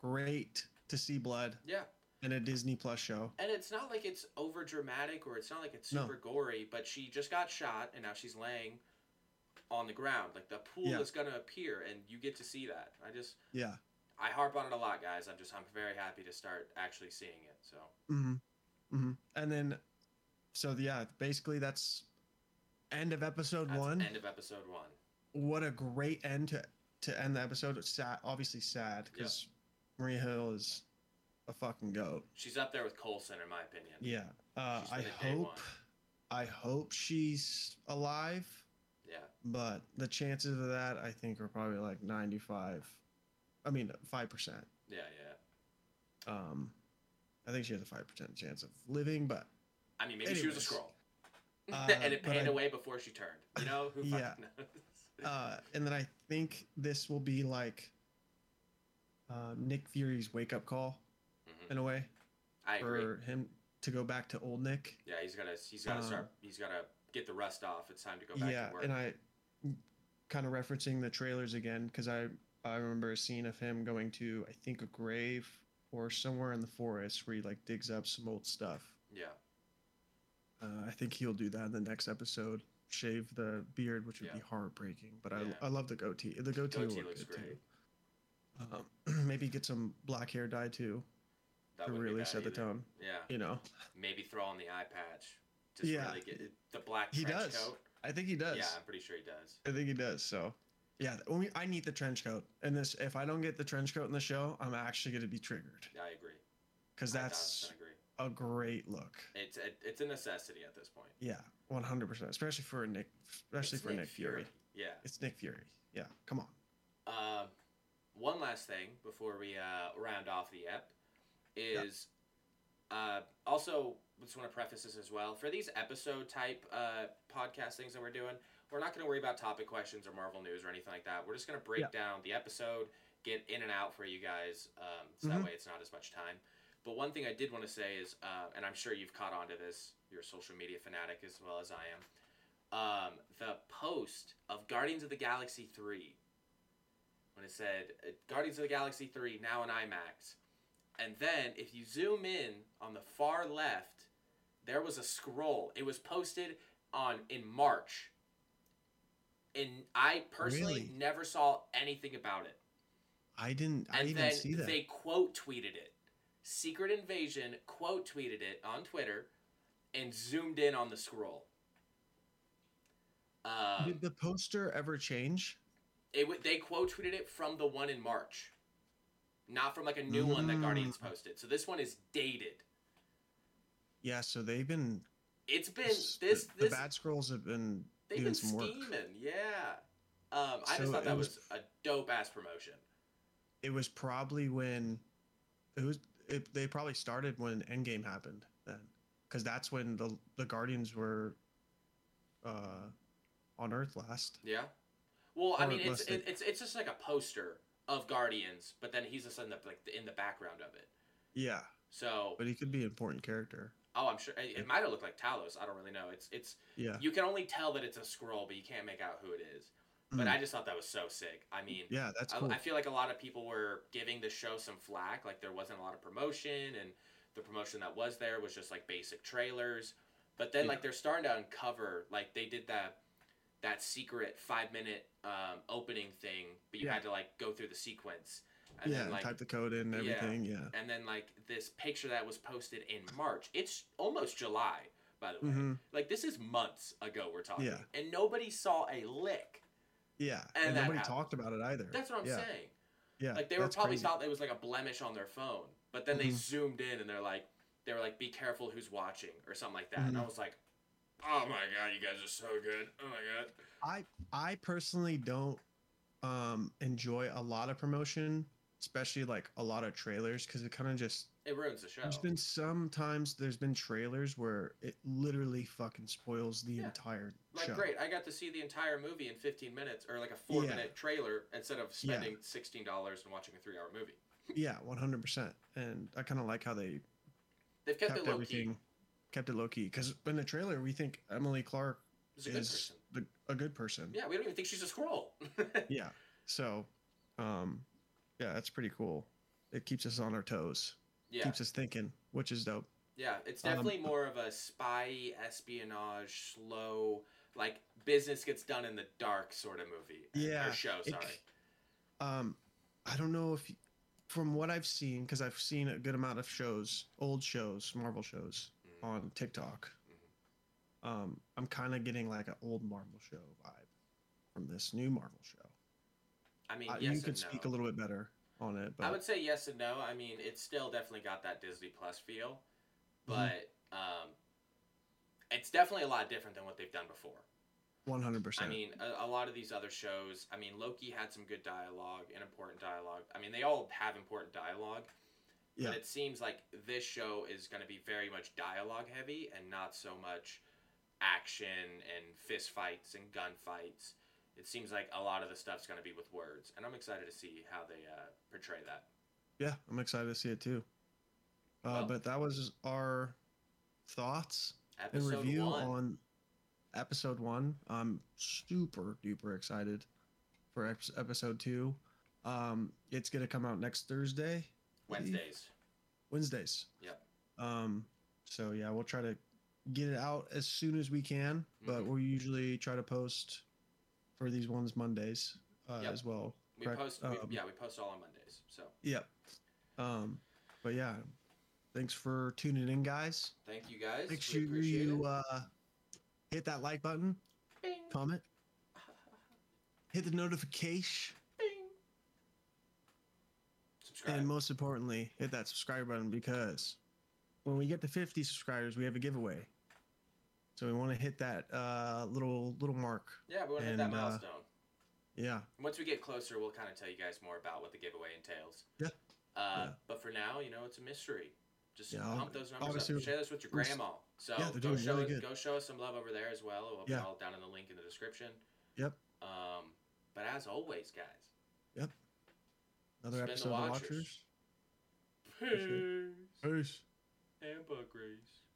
great to see blood Yeah. in a Disney Plus show And it's not like it's over dramatic or it's not like it's No. super gory, but she just got shot and now she's laying on the ground. Like the pool Yeah. is gonna appear and you get to see that. I just yeah I harp on it a lot, guys. I'm just I'm very happy to start actually seeing it. So hmm hmm And then, so yeah, basically that's end of episode that's one. end of episode one. What a great end to to end the episode. It's sad, obviously sad because Maria Hill is a fucking goat. She's up there with Coulson in my opinion. Yeah. Uh, I been a day hope. I hope she's alive, Yeah. but the chances of that I think are probably like ninety five. I mean five percent. Yeah, yeah. Um, I think she has a five percent chance of living, but I mean maybe she was a Anyways. Skrull. Uh, [laughs] and it panned I- away before she turned. You know? Who [laughs] Yeah. fucking knows? uh, and then I think this will be like uh, Nick Fury's wake up call Mhm. in a way I agree. for him to go back to old Nick. Yeah, he's gotta he's gotta Um, start he's gotta get the rust off. It's time to go back yeah, to work. and I kind of referencing the trailers again because I I remember a scene of him going to I think a grave or somewhere in the forest where he like digs up some old stuff. yeah. Uh, I think he'll do that in the next episode. Shave the beard, which would Yeah. be heartbreaking. But Yeah. I I love the goatee. The goatee, Goatee looks great. too. Um, [clears throat] maybe get some black hair dye too That to really set the tone. Yeah. You know, Maybe throw on the eye patch. Just Yeah. really get the black He trench does. coat. I think he does. Yeah, I'm pretty sure he does. I think he does. So, yeah, we, I need the trench coat. And this, if I don't get the trench coat in the show, I'm actually going to be triggered Yeah, I agree. because that's agree. a great look. It's a, it's a necessity at this point. Yeah, 100%, especially for Nick, especially It's for Nick, Fury. Yeah. It's Nick Fury. Yeah, come on. Um, one last thing before we uh, round off the ep is uh, also just want to preface this as well for these episode type uh, podcast things that we're doing. We're not going to worry about topic questions or Marvel news or anything like that. We're just going to break Yeah. down the episode, get in and out for you guys, um, so that Mhm. way it's not as much time. But one thing I did want to say is, uh, and I'm sure you've caught on to this, you're a social media fanatic as well as I am. Um, the post of Guardians of the Galaxy 3 when it said uh, Guardians of the Galaxy 3 now in IMAX. And then if you zoom in on the far left, there was a Skrull. It was posted on in March. And I personally Really? never saw anything about it. I didn't. I And didn't then see that. they quote tweeted it. Secret Invasion quote tweeted it on Twitter and zoomed in on the Skrull. Um, Did the poster ever change? It w- they quote tweeted it from the one in March, not from like a new one that Guardians Mm. posted. So this one is dated. Yeah, so they've been. It's been this the, this the bad Skrulls have been they've doing been some work. scheming. Yeah. Um, I So just thought that was- was, a dope ass promotion. It was probably when it was. It, they probably started when Endgame happened then, because that's when the the Guardians were uh, on Earth last. Yeah. Well, I mean, it's it, it's it's just like a poster of Guardians, but then he's just in the like in the background of it. Yeah, So, but he could be an important character. oh, I'm sure it, it might have looked like Talos. I don't really know. It's it's Yeah, you can only tell that it's a Skrull, but you can't make out who it is. But Mm. I just thought that was so sick. I mean, yeah, that's I. I feel like a lot of people were giving the show some flack, like there wasn't a lot of promotion, and the promotion that was there was just like basic trailers. But then Yeah. like they're starting to uncover, like they did that that secret five minute um, opening thing, but you Yeah. had to like go through the sequence, and yeah, then like type the code in and everything. Yeah. and then like this picture that was posted in March. It's almost July, by the way. hmm Like this is months ago we're talking, Yeah. and nobody saw a lick. Yeah, And and, nobody happened. taled about it either. That's what I'm yeah. saying. Yeah, Like they were probably crazy. thought it was like a blemish on their phone, but then they Mhm. zoomed in and they're like, they were like, "Be careful who's watching" or something like that. And I Mhm. was like, "Oh my god, you guys are so good! Oh my god!" I I personally don't um enjoy a lot of promotion, especially like a lot of trailers, because it kind of just It ruins the show. there's been sometimes there's been trailers where it literally fucking spoils the Yeah. entire Like, show. great, I got to see the entire movie in 15 minutes, or like a four Yeah. minute trailer instead of Yeah. spending $16 and watching a three hour movie. Yeah, one hundred percent. And I kind of like how they They've kept, kept it low everything key. Kept it low key because in the trailer we think Emilia Clarke She's a good is person. the, a good person. Yeah, we don't even think she's a Skrull. [laughs] Yeah. So, um, yeah, that's pretty cool. It keeps us on our toes. yeah, Keeps us thinking, which is dope. yeah, it's Um, definitely more of a spy espionage, slow, like business gets done in the dark sort of movie. Yeah, or show. it- Sorry. Um, I don't know if, from what I've seen, because I've seen a good amount of shows, old shows, Marvel shows. On TikTok. Um, I'm kind of getting like an old Marvel show vibe from this new Marvel show. I mean, Uh, yes you could and speak a little bit better on it, but I would say yes and no. I mean, it's still definitely got that Disney Plus feel, Mm-hmm. but um, it's definitely a lot different than what they've done before. 100%. I mean, a, a lot of these other shows. I mean, Loki had some good dialogue and important dialogue. I mean, they all have important dialogue, yeah, but it seems like this show is going to be very much dialogue heavy and not so much action and fist fights and gunfights. It seems like a lot of the stuff's going to be with words, and I'm excited to see how they uh, portray that. yeah, I'm excited to see it too. Uh, Well- but that was our thoughts and review one. on episode one. I'm super duper excited for episode two. Um, it's gonna come out next Thursday, Wednesdays. Wednesdays. Yep. Um, so yeah, we'll try to get it out as soon as we can, but Mhm. we'll usually try to post for these ones Mondays uh, Yep. as well. We correct? post, we, Um, yeah, we post all on Mondays. So Yep. Um, but yeah, thanks for tuning in, guys. thank you guys. Make We sure appreciate you it. uh, hit that like button, Bing, comment, [laughs] hit the notification, bing. Subscribe. and most importantly, hit that subscribe button because when we get to 50 subscribers, we have a giveaway. So we want to hit that uh, little little mark. Yeah, we want to hit that uh, milestone. Yeah. Once we get closer, we'll kind of tell you guys more about what the giveaway entails. Yeah. Uh, Yeah. But for now, you know, it's a mystery. Just Yeah, pump those numbers obviously up. Share this with your grandma. So yeah, go show really us, go show us some love over there as well. Be Yeah. all down in the link in the description. Yep. Um, but as always, guys, Another episode of Watchers. Watchers. Peace. Peace. And Buck Race.